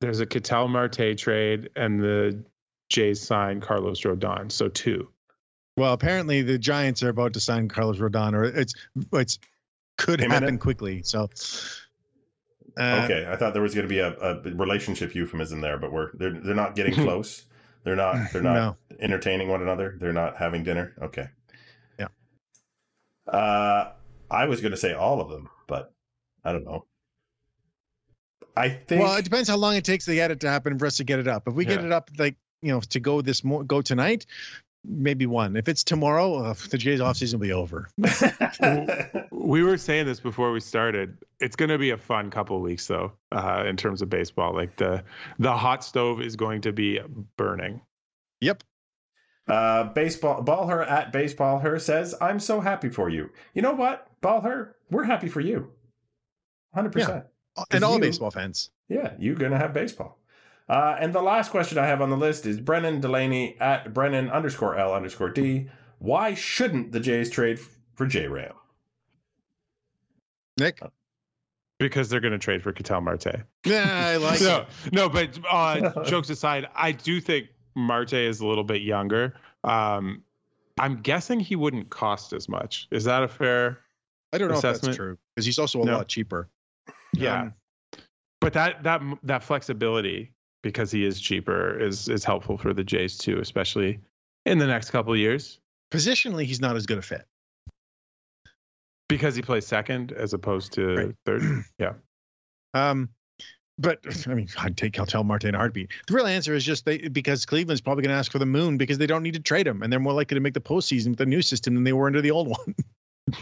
there's a Ketel Marte trade and the Jays sign Carlos Rodon. So two. well, apparently the Giants are about to sign Carlos Rodon, or it's it's could happen quickly. So, uh, okay, I thought there was going to be a, a relationship euphemism there, but we're they're they're not getting close. They're not they're not no, entertaining one another. They're not having dinner. Okay. Yeah. Uh, I was going to say all of them, but I don't know. I think. well, it depends how long it takes to get it to happen for us to get it up. If we get it up, like you know, to go this mo- go tonight, maybe one. If it's tomorrow, uh, the Jays off season will be over. We were saying this before we started. It's going to be a fun couple of weeks, though, uh, in terms of baseball. Like the the hot stove is going to be burning. Yep. uh, baseball ball her at baseball her says, "I'm so happy for you." You know what, ball her, we're happy for you. Hundred percent. And all you- baseball fans. Yeah, you're gonna have baseball. Uh, and the last question I have on the list is Brennan Delaney at Brennan underscore L underscore D. Why shouldn't the Jays trade for J Ram? Nick, Because they're going to trade for Ketel Marte. yeah, I like no, it. no, but uh, jokes aside, I do think Marte is a little bit younger. Um, I'm guessing he wouldn't cost as much. Is that a fair? I don't know if assessment? that's true because he's also a No. lot cheaper. Yeah, Um, but that that that flexibility because he is cheaper is is helpful for the Jays too, especially in the next couple of years positionally, he's not as good a fit. because he plays second as opposed to Right. third. Yeah, Um, but I mean, I'd take Ketel Marte in a heartbeat. The real answer is just they because Cleveland's probably going to ask for the moon because they don't need to trade him, and they're more likely to make the postseason with the new system than they were under the old one.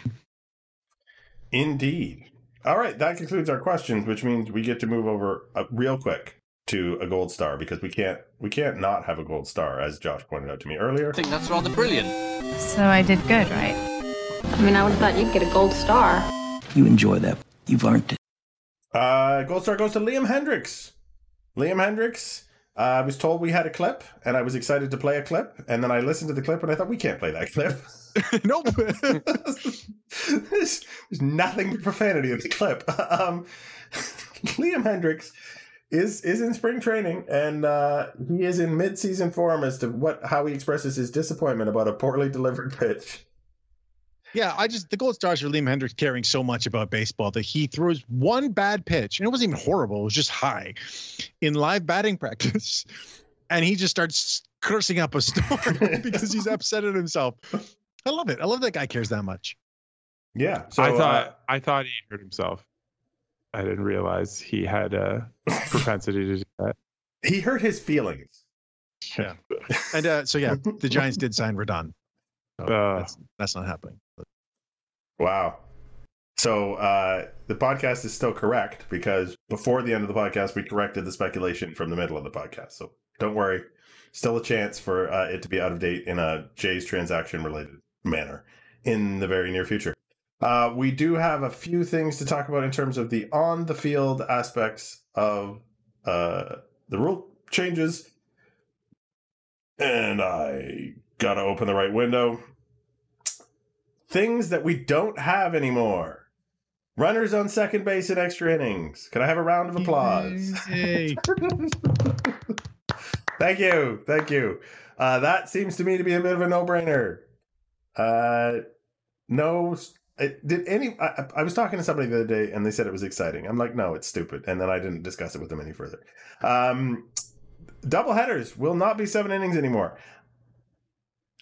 Indeed. All right, that concludes our questions, which means we get to move over uh, real quick to a gold star because we can't we can't not have a gold star, as Josh pointed out to me earlier. I think that's rather brilliant. So I did good, right? I mean, I would have thought you'd get a gold star. You enjoy that. You've earned it. Uh, gold star goes to Liam Hendriks. Liam Hendriks. Uh, I was told we had a clip, and I was excited to play a clip. And then I listened to the clip, and I thought we can't play that clip. nope. there's, there's nothing but profanity in the clip. Um, Liam Hendriks is is in spring training, and uh, he is in mid season form as to what how he expresses his disappointment about a poorly delivered pitch. Yeah, I just the gold stars for Liam Hendriks caring so much about baseball that he throws one bad pitch, and it wasn't even horrible; it was just high in live batting practice, and he just starts cursing up a storm because he's upset at himself. I love it. I love that guy cares that much. Yeah, so I uh, thought I thought he hurt himself. I didn't realize he had a propensity to do that. he hurt his feelings. Yeah, and uh, so yeah, the Giants did sign Rodon. So Uh. that's, that's not happening. But Wow. So uh, the podcast is still correct because before the end of the podcast, we corrected the speculation from the middle of the podcast. So don't worry, still a chance for uh, it to be out of date in a Jay's transaction related manner in the very near future. Uh, we do have a few things to talk about in terms of the on the field aspects of uh, the rule changes. And I got to open the right window things that we don't have anymore. Runners on second base in extra innings. Can I have a round of applause? Thank you. Thank you. Uh, that seems to me to be a bit of a no brainer. Uh, no. Did any. I, I was talking to somebody the other day and they said it was exciting. I'm like, no, it's stupid. And then I didn't discuss it with them any further. Um, double headers will not be seven innings anymore.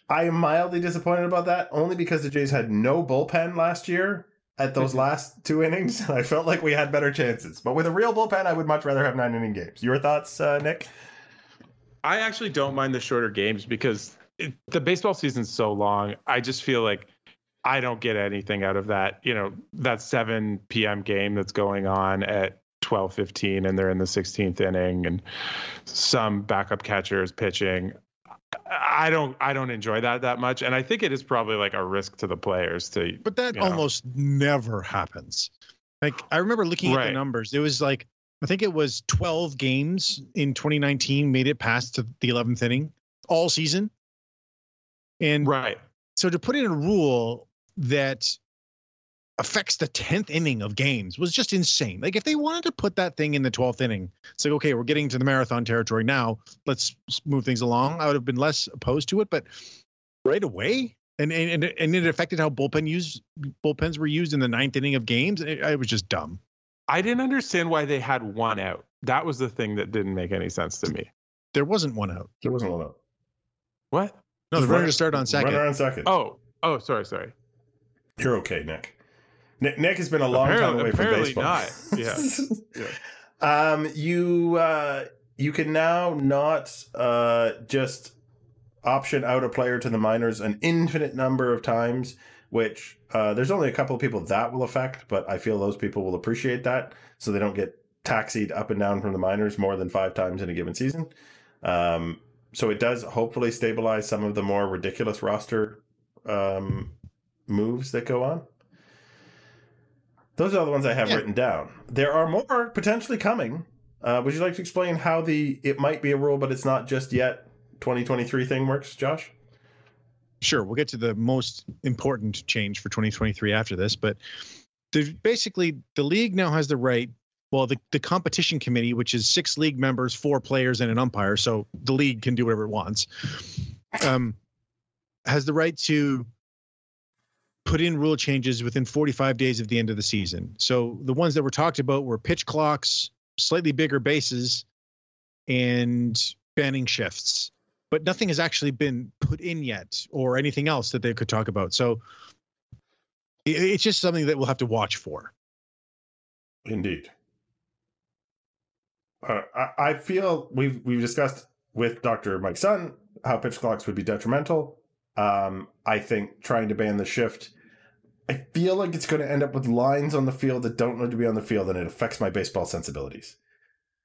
I am mildly disappointed about that only because the Jays had no bullpen last year at those last two innings. I felt like we had better chances. But with a real bullpen, I would much rather have nine inning games. Your thoughts, uh, Nick? I actually don't mind the shorter games because it, the baseball season's so long. I just feel like I don't get anything out of that. You know, that 7 p.m. game that's going on at 12:15 and they're in the 16th inning and some backup catcher is pitching. I don't I don't enjoy that that much and I think it is probably like a risk to the players to But that you know. almost never happens. Like I remember looking at the numbers. It was like I think it was 12 games in 2019 made it past to the 11th inning all season. And right. so to put in a rule that affects the 10th inning of games was just insane. Like if they wanted to put that thing in the 12th inning, it's like okay, we're getting to the marathon territory now. Let's move things along. I would have been less opposed to it, but right away, and and and- and it affected how bullpen use bullpens were used in the ninth inning of games. It, it was just dumb. I didn't understand why they had one out. That was the thing that didn't make any sense to me. There wasn't one out. There wasn't one out. What? No, the Just runner run- to on second. Runner on second. Oh, oh, sorry, sorry. You're okay, Nick. Nick, Nick has been a long time away from apparently baseball. not. Yeah. Um, you uh, you can now not uh, just option out a player to the minors an infinite number of times. Which uh, there's only a couple of people that will affect, but I feel those people will appreciate that, so they don't get taxied up and down from the minors more than five times in a given season. Um, so it does hopefully stabilize some of the more ridiculous roster um, moves that go on. Those are the ones I have Yeah. written down. There are more potentially coming. Uh, would you like to explain how the it might be a rule, but it's not just yet 2023 thing works, Josh? Sure, we'll get to the most important change for 2023 after this, but there's basically the league now has the right. Well, the, the competition committee, which is six league members, four players, and an umpire, so the league can do whatever it wants, um, has the right to put in rule changes within 45 days of the end of the season. So the ones that were talked about were pitch clocks, slightly bigger bases, and banning shifts but nothing has actually been put in yet or anything else that they could talk about. So it's just something that we'll have to watch for. Indeed. Uh, I, I feel we've we've discussed with Dr. Mike Sun how pitch clocks would be detrimental. Um, I think trying to ban the shift, I feel like it's going to end up with lines on the field that don't need to be on the field, and it affects my baseball sensibilities.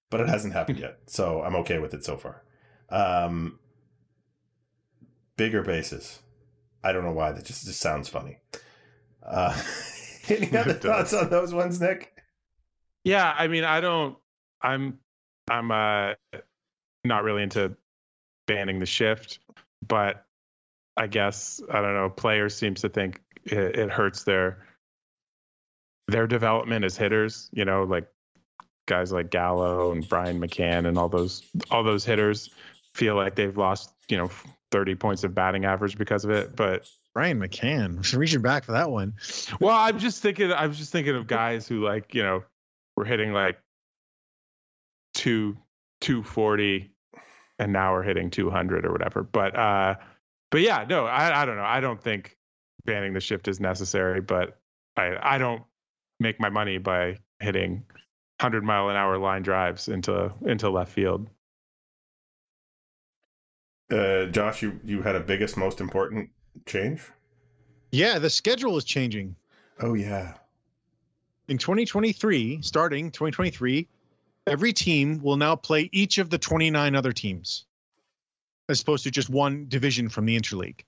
But it hasn't happened yet, so I'm okay with it so far. Um, bigger bases. I don't know why that just just sounds funny. Uh, any other thoughts on those ones, Nick? Yeah, I mean, I don't. I'm I'm uh not really into banning the shift, but I guess I don't know. Players seems to think it, it hurts their their development as hitters. You know, like guys like Gallo and Brian McCann and all those all those hitters feel like they've lost you know 30 points of batting average because of it. But Brian McCann, reaching back for that one. well, I'm just thinking. I was just thinking of guys who like you know were hitting like two 240 and now we're hitting 200 or whatever. But uh, but yeah, no, I I don't know. I don't think banning the shift is necessary, but I I don't make my money by hitting 100 mile an hour line drives into into left field. Uh, Josh, you you had a biggest, most important change. Yeah, the schedule is changing. Oh yeah. In 2023, starting 2023, every team will now play each of the 29 other teams, as opposed to just one division from the interleague.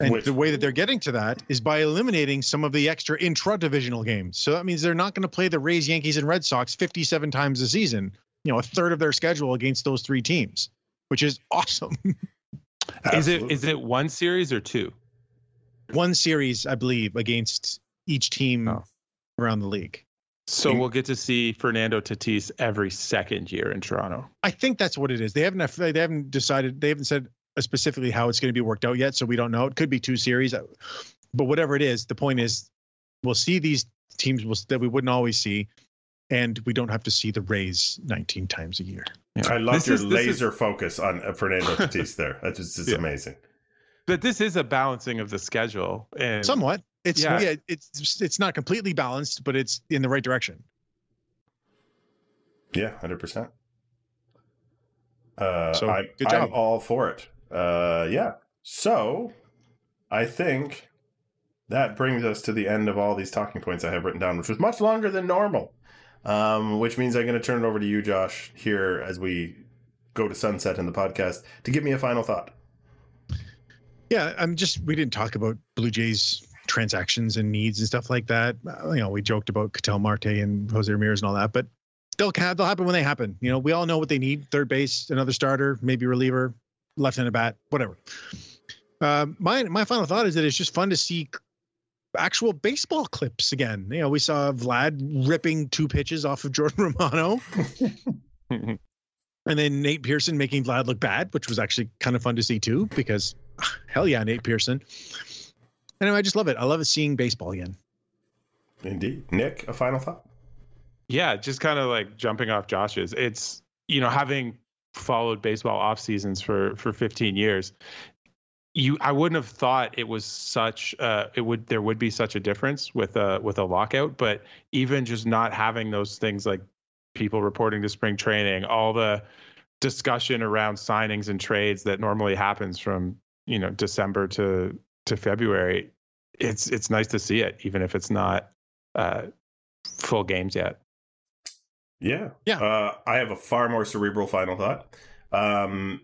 And Which- the way that they're getting to that is by eliminating some of the extra intra-divisional games. So that means they're not going to play the Rays, Yankees, and Red Sox 57 times a season. You know, a third of their schedule against those three teams, which is awesome. Is it Absolutely. is it one series or two? one series, I believe, against each team Oh. around the league. So we'll get to see Fernando Tatis every second year in Toronto. I think that's what it is. They haven't they haven't decided they haven't said specifically how it's going to be worked out yet, so we don't know. It could be two series, uh, but whatever it is, the point is we'll see these teams that we wouldn't always see, and we don't have to see the Rays 19 times a year. Yeah. I love This your is- this is- laser focus on uh, Fernando Tatis there. That's just it's Yeah. amazing. but this is a balancing of the schedule and Somewhat, it's Yeah. yeah. it's it's not completely balanced, but it's in the right direction. Yeah, hundred percent. Uh, So, I'm, good I'm job. all for it. Uh, yeah. So, I think that brings us to the end of all these talking points I have written down, which was much longer than normal. Um, which means I'm going to turn it over to you, Josh, here as we go to sunset in the podcast to give me a final thought. Yeah, I'm just we didn't talk about Blue Jays transactions and needs and stuff like that. Uh, You know, we joked about Ketel Marte and Jose Ramirez and all that, but they'll ha- they'll happen when they happen. You know, we all know what they need: third base, another starter, maybe reliever, left-handed bat, whatever. Uh, my my final thought is that it's just fun to see actual baseball clips again. You know, we saw Vlad ripping two pitches off of Jordan Romano, and then Nate Pearson making Vlad look bad, which was actually kind of fun to see too, because hell yeah, Nate Pearson. And I just love it. I love it seeing baseball again. Indeed. Nick, a final thought? yeah, just kind of like jumping off Josh's. It's you know having followed baseball off seasons for for 15 years. You, I wouldn't have thought it was such. Uh, it would there would be such a difference with a with a lockout, but even just not having those things like people reporting to spring training, all the discussion around signings and trades that normally happens from you know December to to February, it's it's nice to see it, even if it's not uh, full games yet. Yeah. Yeah. Uh, I have a far more cerebral final thought. Um,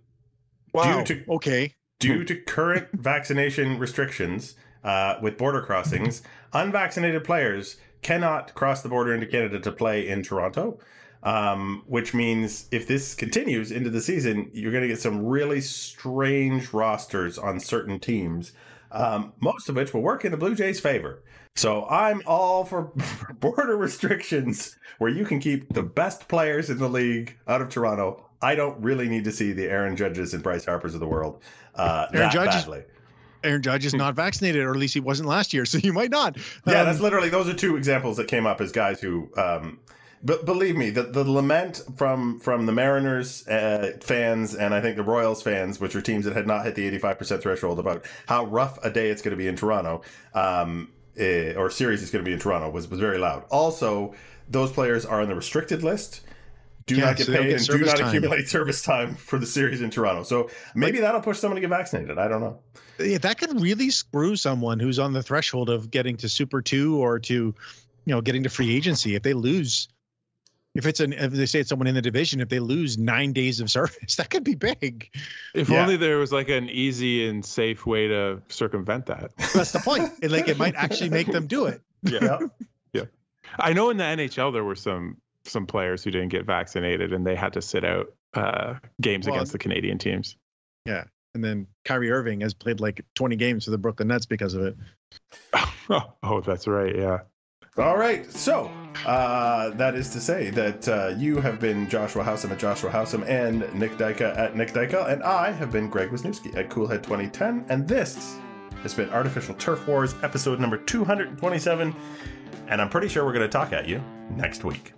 Wow. Due to- okay. due to current vaccination restrictions uh, with border crossings, unvaccinated players cannot cross the border into Canada to play in Toronto. Um, which means if this continues into the season, you're going to get some really strange rosters on certain teams, um, most of which will work in the Blue Jays' favor. So I'm all for border restrictions where you can keep the best players in the league out of Toronto. I don't really need to see the Aaron Judges and Bryce Harpers of the world uh, Aaron that Judge is- badly. Aaron Judge is not vaccinated, or at least he wasn't last year, so you might not. Yeah, Um, that's literally those are two examples that came up as guys who. Um, but believe me, the, the lament from from the Mariners uh, fans and I think the Royals fans, which are teams that had not hit the eighty five percent threshold, about how rough a day it's going to be in Toronto, um, eh, or series is going to be in Toronto, was was very loud. Also, those players are on the restricted list. Do Yeah, not get so paid get and do not time. accumulate service time for the series in Toronto. So maybe that'll push someone to get vaccinated. I don't know. yeah, that could really screw someone who's on the threshold of getting to Super Two or to, you know, getting to free agency if they lose. If it's an, if they say it's someone in the division, if they lose nine days of service, that could be big. If Yeah. only there was like an easy and safe way to circumvent that. That's the point. It, like it might actually make them do it. Yeah. yeah. I know in the NHL there were some some players who didn't get vaccinated and they had to sit out uh, games Well, against the Canadian teams. Yeah. And then Kyrie Irving has played like 20 games for the Brooklyn Nets because of it. oh, that's right. Yeah. All right. So uh, that is to say that uh, you have been Joshua Housem at Joshua Housem and Nick Dyka at Nick Dyka, and I have been Greg Wisniewski at Coolhead 2010. And this has been Artificial Turf Wars, episode number 227. And I'm pretty sure we're going to talk at you next week.